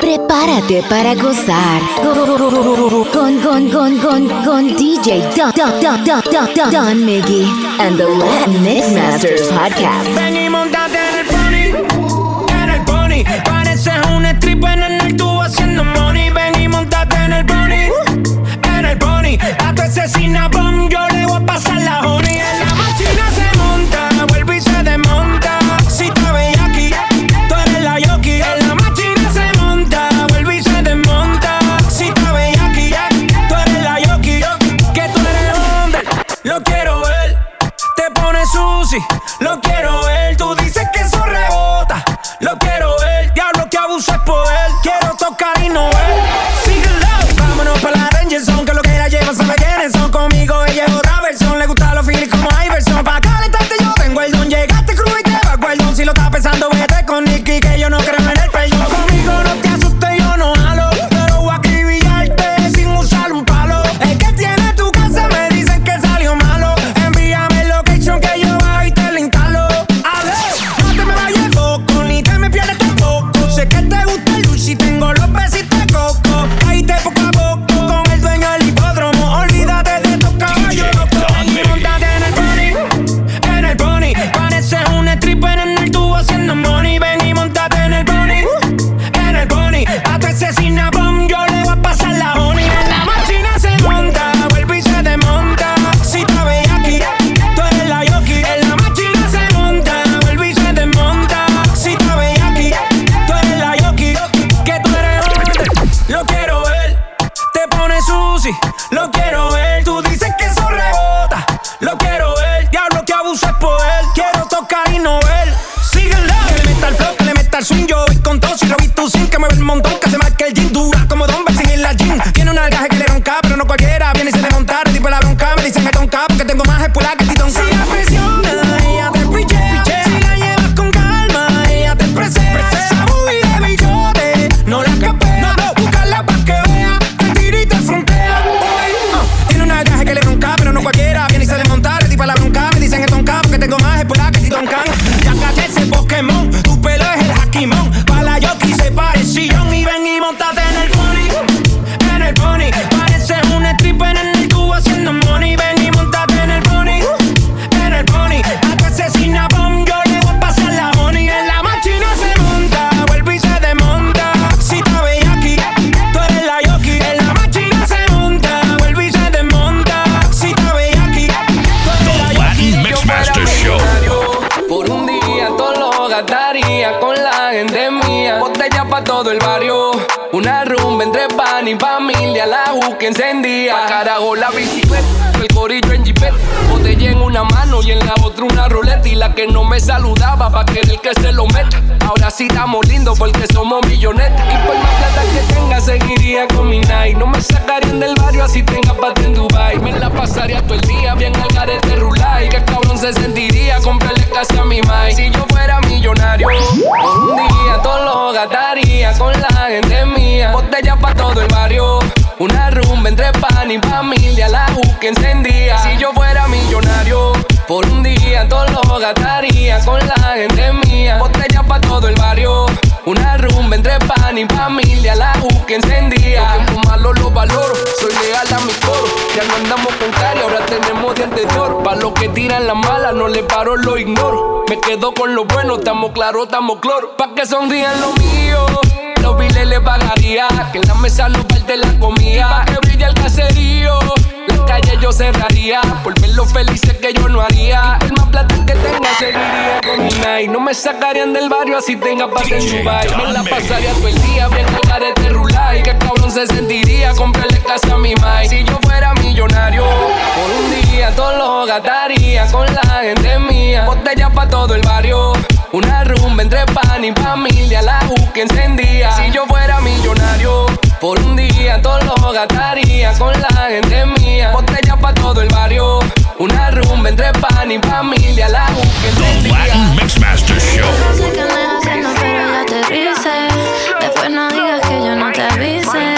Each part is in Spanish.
Prepárate para gozar con, con, con, con, con DJ Don, Don, Don, Don, Don, Don, Don Miggy and the Latin Mixmasters Podcast. Ven y montate en el pony, en el pony. Pareces un stripper en el tubo haciendo money. Ven y montate en el pony, en el pony. A tu asesina yo encendía. Pa' carajo la bicicleta. El corillo en jipet. Botella en una mano y en la otra una ruleta. Y la que no me saludaba pa' querer que se lo meta. Ahora sí estamos lindos porque somos millonetas. Y por más plata que tenga, seguiría con mi night. No me sacarían del barrio así tenga patio en Dubai. Me la pasaría gastaría con la gente mía. Botella pa' todo el barrio. Una rumba entre pan y familia, la que encendía. Tiempos malos los valoro, soy leal a mi coro. Ya no andamos con ahora tenemos dientes de oro. Pa' los que tiran la mala, no le paro, lo ignoro. Me quedo con lo bueno, estamos claros, estamos cloro. Pa' que sonrían lo mío. Los biles le pagaría, que en la mesa no falte la comida. Pa' que brille el caserío, la calle yo cerraría. Por ver lo felices que yo no haría. Y por más plata que tenga, seguiría con mi night. No me sacarían del barrio así tenga parte en Dubai. Me la pasaría todo el día bien al carete rulay. Que cabrón se sentiría comprarle casa a mi mai. Si yo fuera millonario, por un día todo lo gastaría con la gente mía. Botella pa' todo el barrio. Una rumba entre pan y familia, la que encendía. Si yo fuera millonario, por un día todo lo gastaría con la gente mía. Botella pa' todo el barrio. Una rumba entre pan y familia, la que The. Latin Mixmaster Show. Sé que andas haciendo, pero ya te dice. Después no digas que yo no te avise.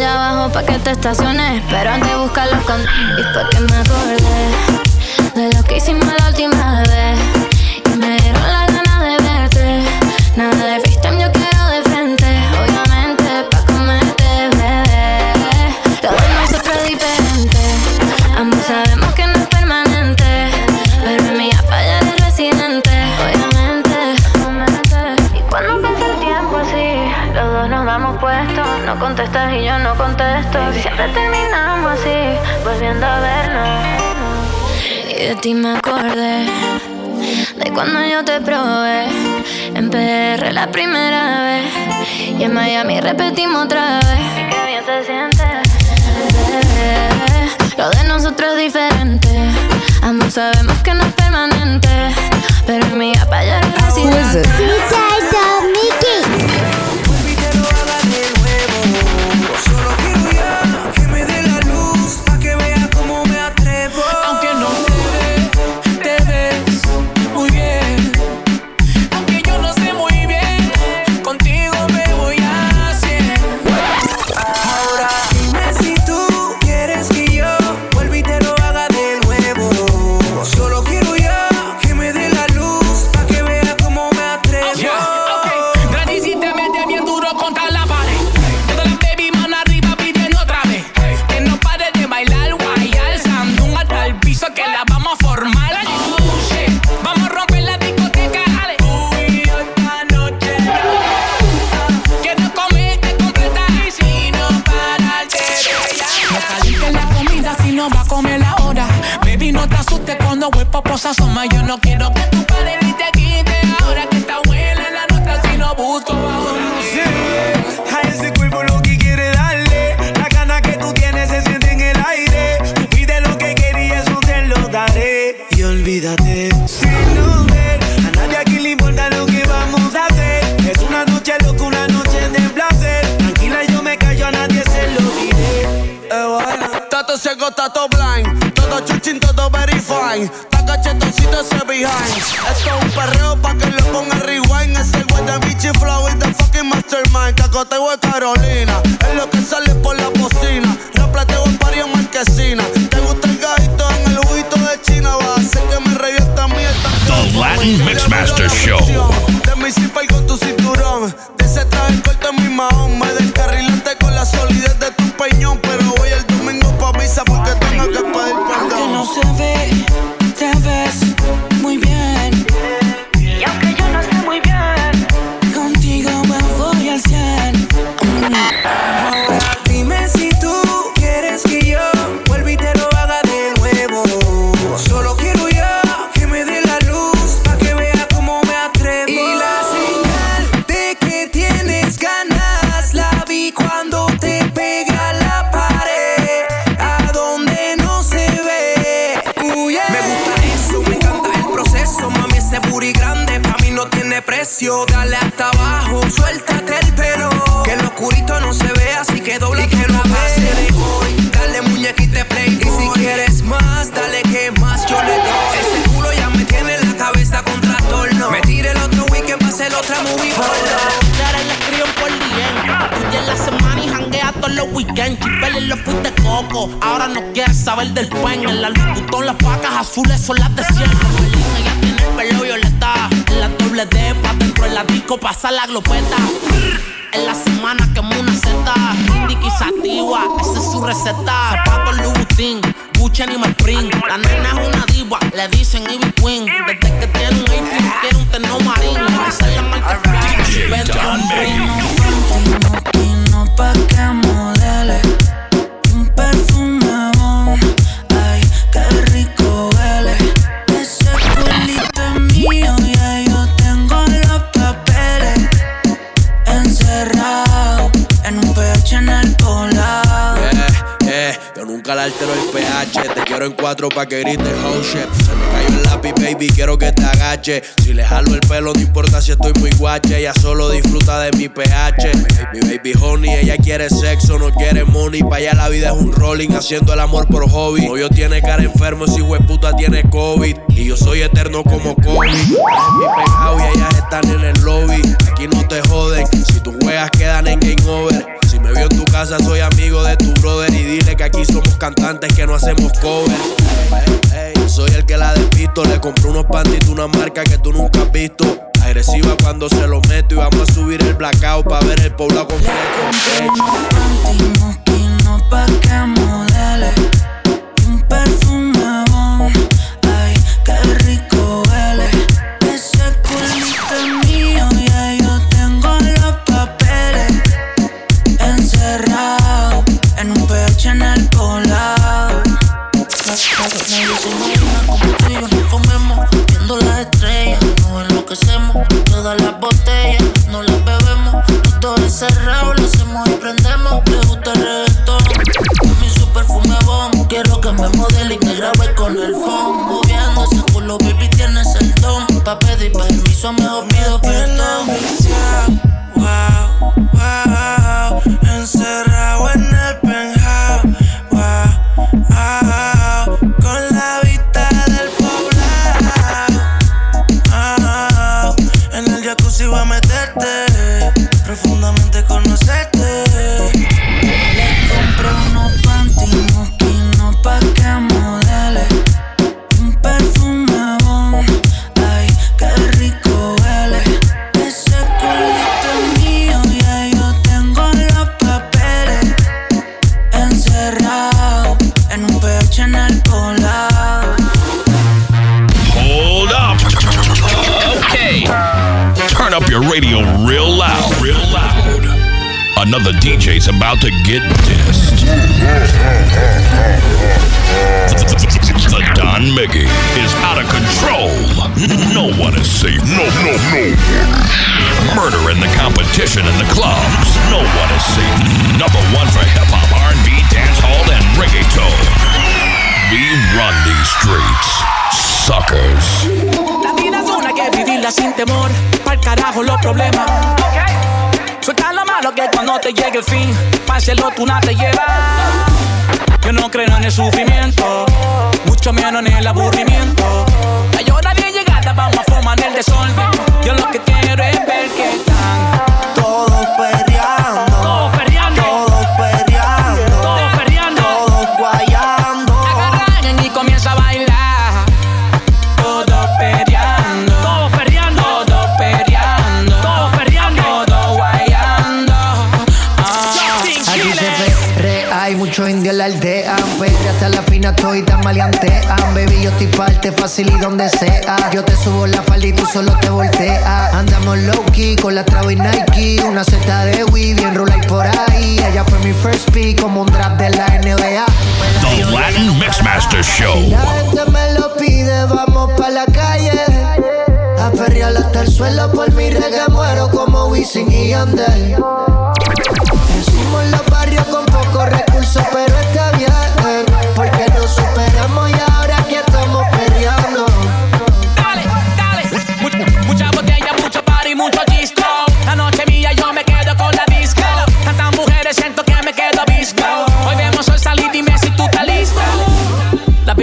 Allá abajo pa' que te estaciones. Pero antes buscar los con. Y fue que me acordé de lo que hicimos la última vez. Y me dieron la ganas de verte. Nada de contestas y yo no contesto. Siempre terminamos así, volviendo a vernos. Y de ti me acordé de cuando yo te probé en PR la primera vez y en Miami repetimos otra vez. Y qué bien se siente, bebé. Lo de nosotros es diferente. Ambos sabemos huevo posa asoma. Yo no quiero que Taca chetoncito ese behind. Esto es un perreo pa' que le ponga rewind. Ese güey de Bichi Flow y the fucking mastermind. Cacoteo de Carolina. Es lo que sale por la precio. Dale hasta abajo, suéltate el pelo. Que lo oscurito no se ve, así que dobla que no pase de hoy. Dale muñequita play. Y si quieres más, dale que más yo le doy. Ese culo ya me tiene la cabeza con trastorno. Me tiré el otro weekend pa' hacer otra movie porno. Ahora le escriben por DM. Tú en la semana y janguea todos los weekends. Chipele lo fuiste coco. Ahora no quieres saber del pen. En la Louboutin las vacas azules son las de. Melina ya tiene el pelo violeta. Doble D pa' dentro en la disco pasa la glopeta. En la semana quemo una seta. Indiki sativa, esa es su receta. Zapatos Louboutin, Gucci Animal Print. La nena es una diva, le dicen Ivy Queen. Desde que tiene un AP, quiere un terno marín. Esa es la marca. Pa' que grites oh shit. Se me cayó el lápiz, baby, quiero que te agache. Si le jalo el pelo, no importa si estoy muy guache. Ella solo disfruta de mi pH. Mi baby honey, ella quiere sexo, no quiere money. Pa' allá la vida es un rolling, haciendo el amor por hobby. Novio tiene cara enfermo, si puta tiene COVID. Y yo soy eterno como COVID. Mi penthouse y ellas están en el lobby. Aquí no te joden, si tus juegas quedan en game over. Si me veo en tu casa, soy amigo de tu brother. Y dile que aquí somos cantantes que no hacemos cover. Soy el que la despisto. Le compré unos panties una marca que tú nunca has visto. Agresiva cuando se lo meto y vamos a subir el blackout para ver el poblado con fresco. pa' que modele un Pa' pedir permiso, mejor pido perdón. Wow, wow, Another DJ's about to get dissed. The Don Miggy is out of control. No one is safe. No, no, no. Murder in the competition in the clubs. No one is safe. Number one for hip hop, R&B, dancehall, and reggaeton. We run these streets. Suckers. La vida es una que vivirla sin temor. Pa'l carajo los problemas. Suelta lo malo que cuando te llegue el fin, páselo tú nada te lleva. Yo no creo en el sufrimiento, mucho menos en el aburrimiento. La hora de llegada, vamos a formar el desorden. Yo lo que quiero es ver que están todos perreando, maleantean. Baby, yo estoy parte fácil y donde sea. Yo te subo la falda y tú solo te volteas. Andamos low key con la Travis Nike. Una seta de Wii, bien y por ahí. Ella fue mi first pick como un draft de la NBA. The Latin Mixmaster Show. Si la gente me lo pide, vamos pa' la calle. A perrear hasta el suelo por mi reggae muero como Wisin y Yandel. Crecimos en los barrios con pocos recursos, pero está bien.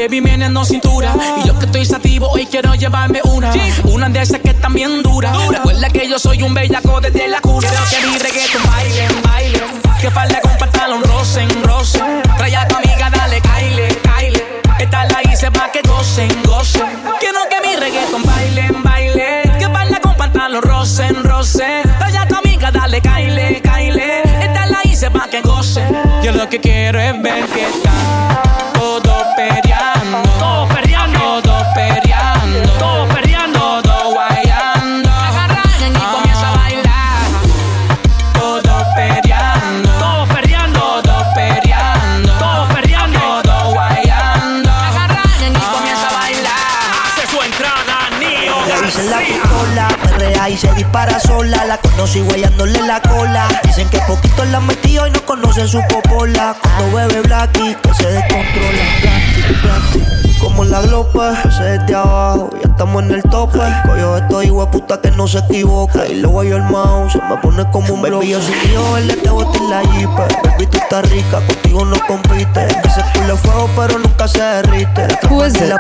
Baby meneando cintura. Y yo que estoy sativo hoy quiero llevarme una. Una de esas que están bien dura. Recuerda que yo soy un bellaco desde la cuna. Quiero que mi reggaeton baile, baile. Que falda con pantalón rosen, rosen Trae a tu amiga, dale, caile, caile. Esta la hice pa' que gocen, gocen. Quiero que mi reggaeton baile, baile. Que falda con pantalón rosen, rosen Trae a tu amiga, dale, caile, caile. Esta la hice pa' que gocen. Yo lo que quiero es ver que están todos perreando, Dispara sola. La conocí guayándole la cola. Dicen que poquito la metió y no conocen su popola. Cuando bebe Blacky, que se descontrola. Como la glopa, se desde abajo, ya estamos en el tope. Coyo estoy puta que no se equivoca. Y luego yo el mouse, se me pone como un baby. Yo soy mío, él te bote en la jeep. Baby, tú estás rica, contigo no compite. Ese culo fuego, pero nunca se derrite. Who is it?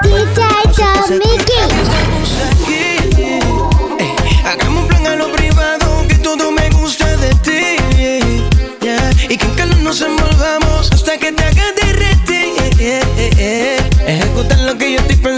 Y que en calor nos envolvamos hasta que te hagas derretir. Ejecutar lo que yo estoy pensando,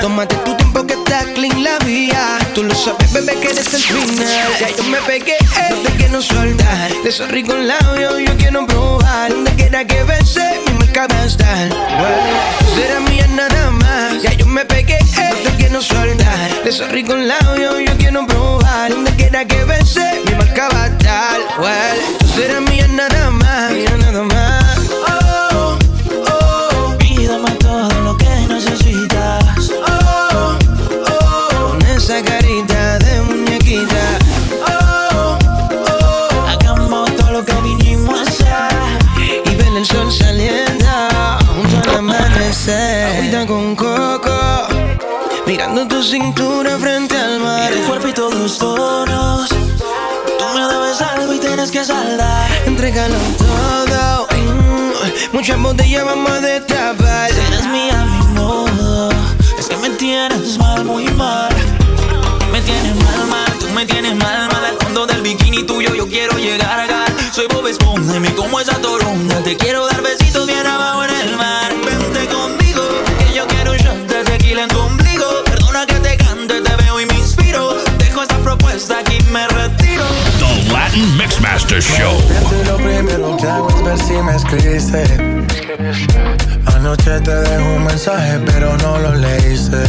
Tómate tu tiempo que está clean la vía. Tú lo sabes, bebé, que eres el final. Ya yo me pegué, no te quiero soltar. De esos ricos labios yo quiero probar. Donde quiera que bese, mi marca va a estar. Serás mía nada más. Ya yo me pegué, no te quiero soltar. De esos ricos labios yo quiero probar. Donde quiera que bese, mi marca va a estar. Serás mía nada más. Mía nada más. Dos tonos. Tú me debes algo y tienes que saldar. Entrégalo todo. mm, Muchas botellas vamos a destapar. Eres mía a mi modo. Es que me tienes mal, muy mal. Me tienes mal, mal. Tú me tienes mal, mal. Al fondo del bikini tuyo yo quiero llegar a gal. Soy Bob Esponja y me como esa toronja. Te quiero dar besitos Mixmaster Show. Lo primero que hago es ver si me escribiste. Anoche te dejo un mensaje, pero no lo leíste.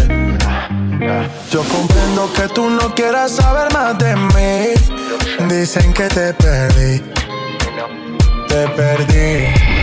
Yo comprendo que tú no quieras saber más de mí. Dicen que te perdí. Te perdí.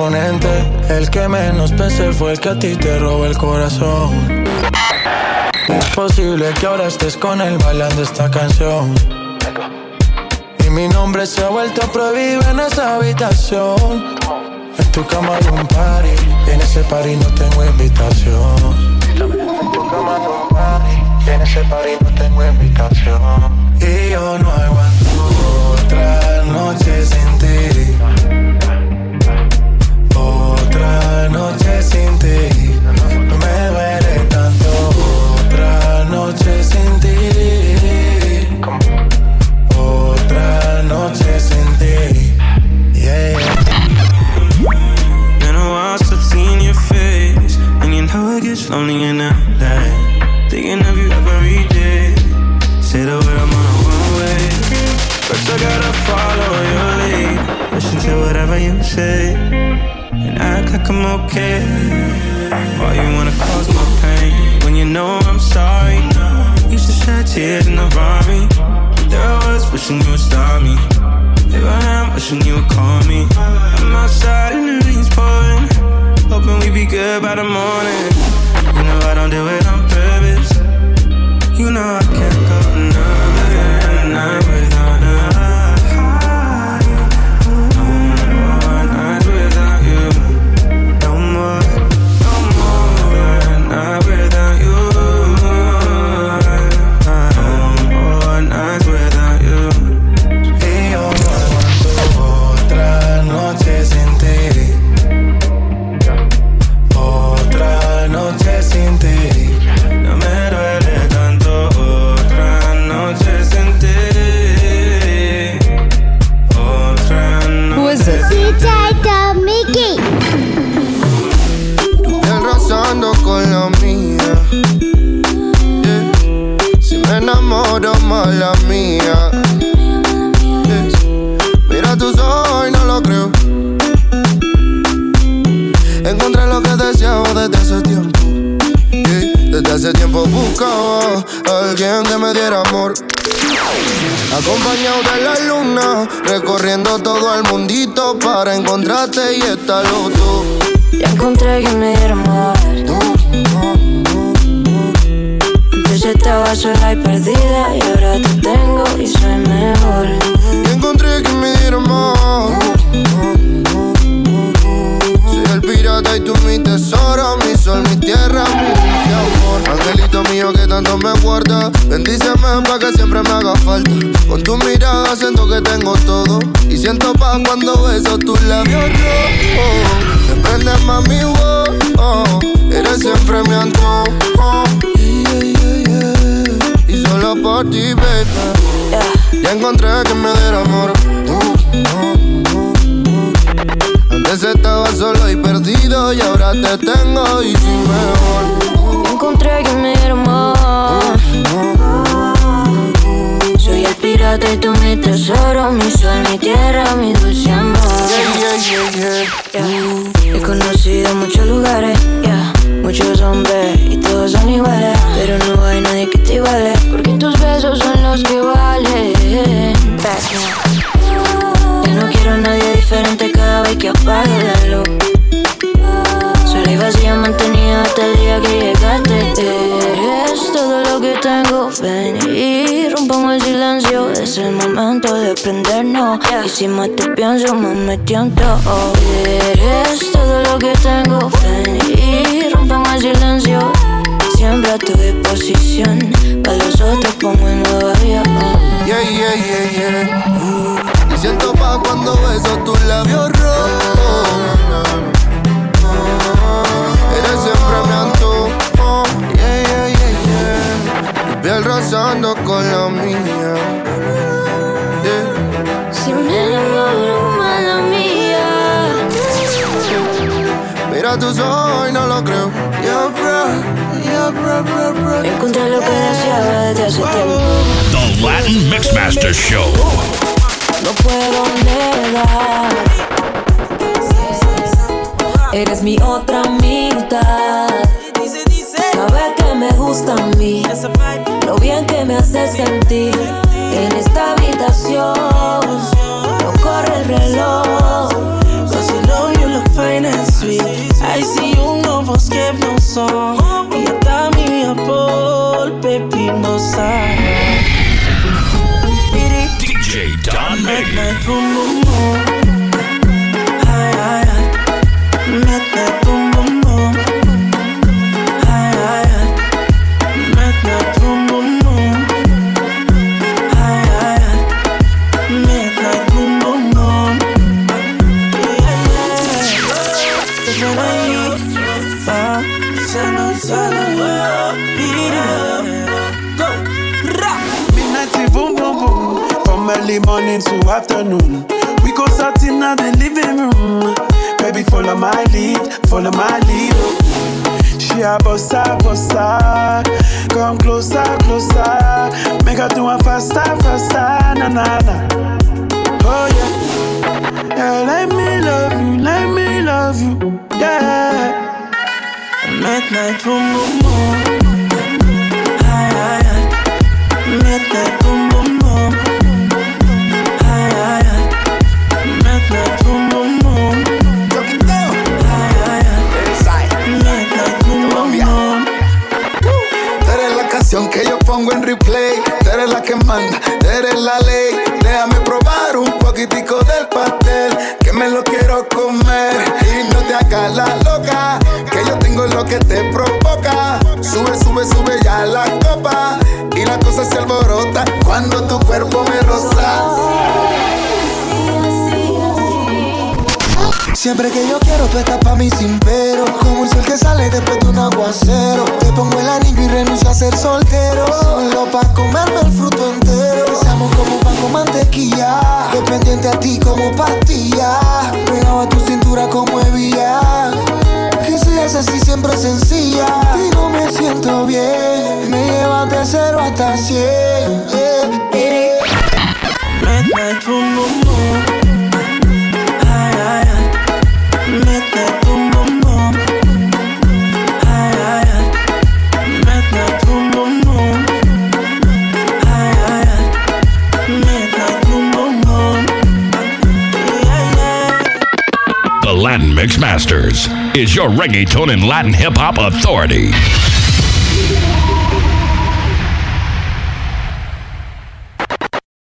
El que menos pensé fue el que a ti te robó el corazón. Es posible que ahora estés con él bailando esta canción. Y mi nombre se ha vuelto prohibido en esa habitación. En tu cama hay un party, en ese party no tengo invitación. En tu cama hay un party, en ese party no tengo invitación. Y yo no aguanto otra noche sin ti. Otra noche sin ti. Me duele tanto. Otra noche sin ti. Otra noche sin ti. Yeah. Been a while since I've seen your face, and you know it gets lonely in LA. Thinking of you every day. Say the word, I'm on a one way. First I gotta follow your lead, listen to whatever you say, act like I'm okay. Why you wanna cause my pain when you know I'm sorry? Used to shed tears in the army. There I was wishing you would stop me. Here I am wishing you would call me. I'm outside and the rain's pouring, hoping we be good by the morning. You know I don't do it on purpose. You know I can't go another night without Y si más te pienso, más me tiento. Eres todo lo que tengo. Ven y rompamos el silencio. Siempre a tu disposición. Para los otros pongo en modo avión. Yeah, yeah, yeah, yeah. y siento paz cuando beso tus labios rojos. Eres siempre mi antojo. Yeah, yeah, yeah, yeah. Tu piel rozando con la mía. Tus ojos y no lo creo. Yeah, bro, yeah, bro, bro, bro. Encontré lo que deseaba desde hace tiempo. The Latin Mixmaster Show. No puedo negar. Eres mi otra mitad. Sabes que me gusta a mí. Lo bien que me hace sentir en esta habitación corre el reloj. You know vos que no son. Y hasta Midnight boom boom boom. Siempre que yo quiero, tú estás pa' mí sin pero. Como el sol que sale después de un aguacero. Te pongo el anillo y renuncio a ser soltero. Solo pa' comerme el fruto entero. Besamos como pan con mantequilla. Dependiente a ti como pastilla. Pegado a tu cintura como hebilla. Si es así, siempre sencilla. Y no me siento bien. Me llevas de cero hasta cien. Yeah, Masters is your reggaeton and Latin hip hop authority.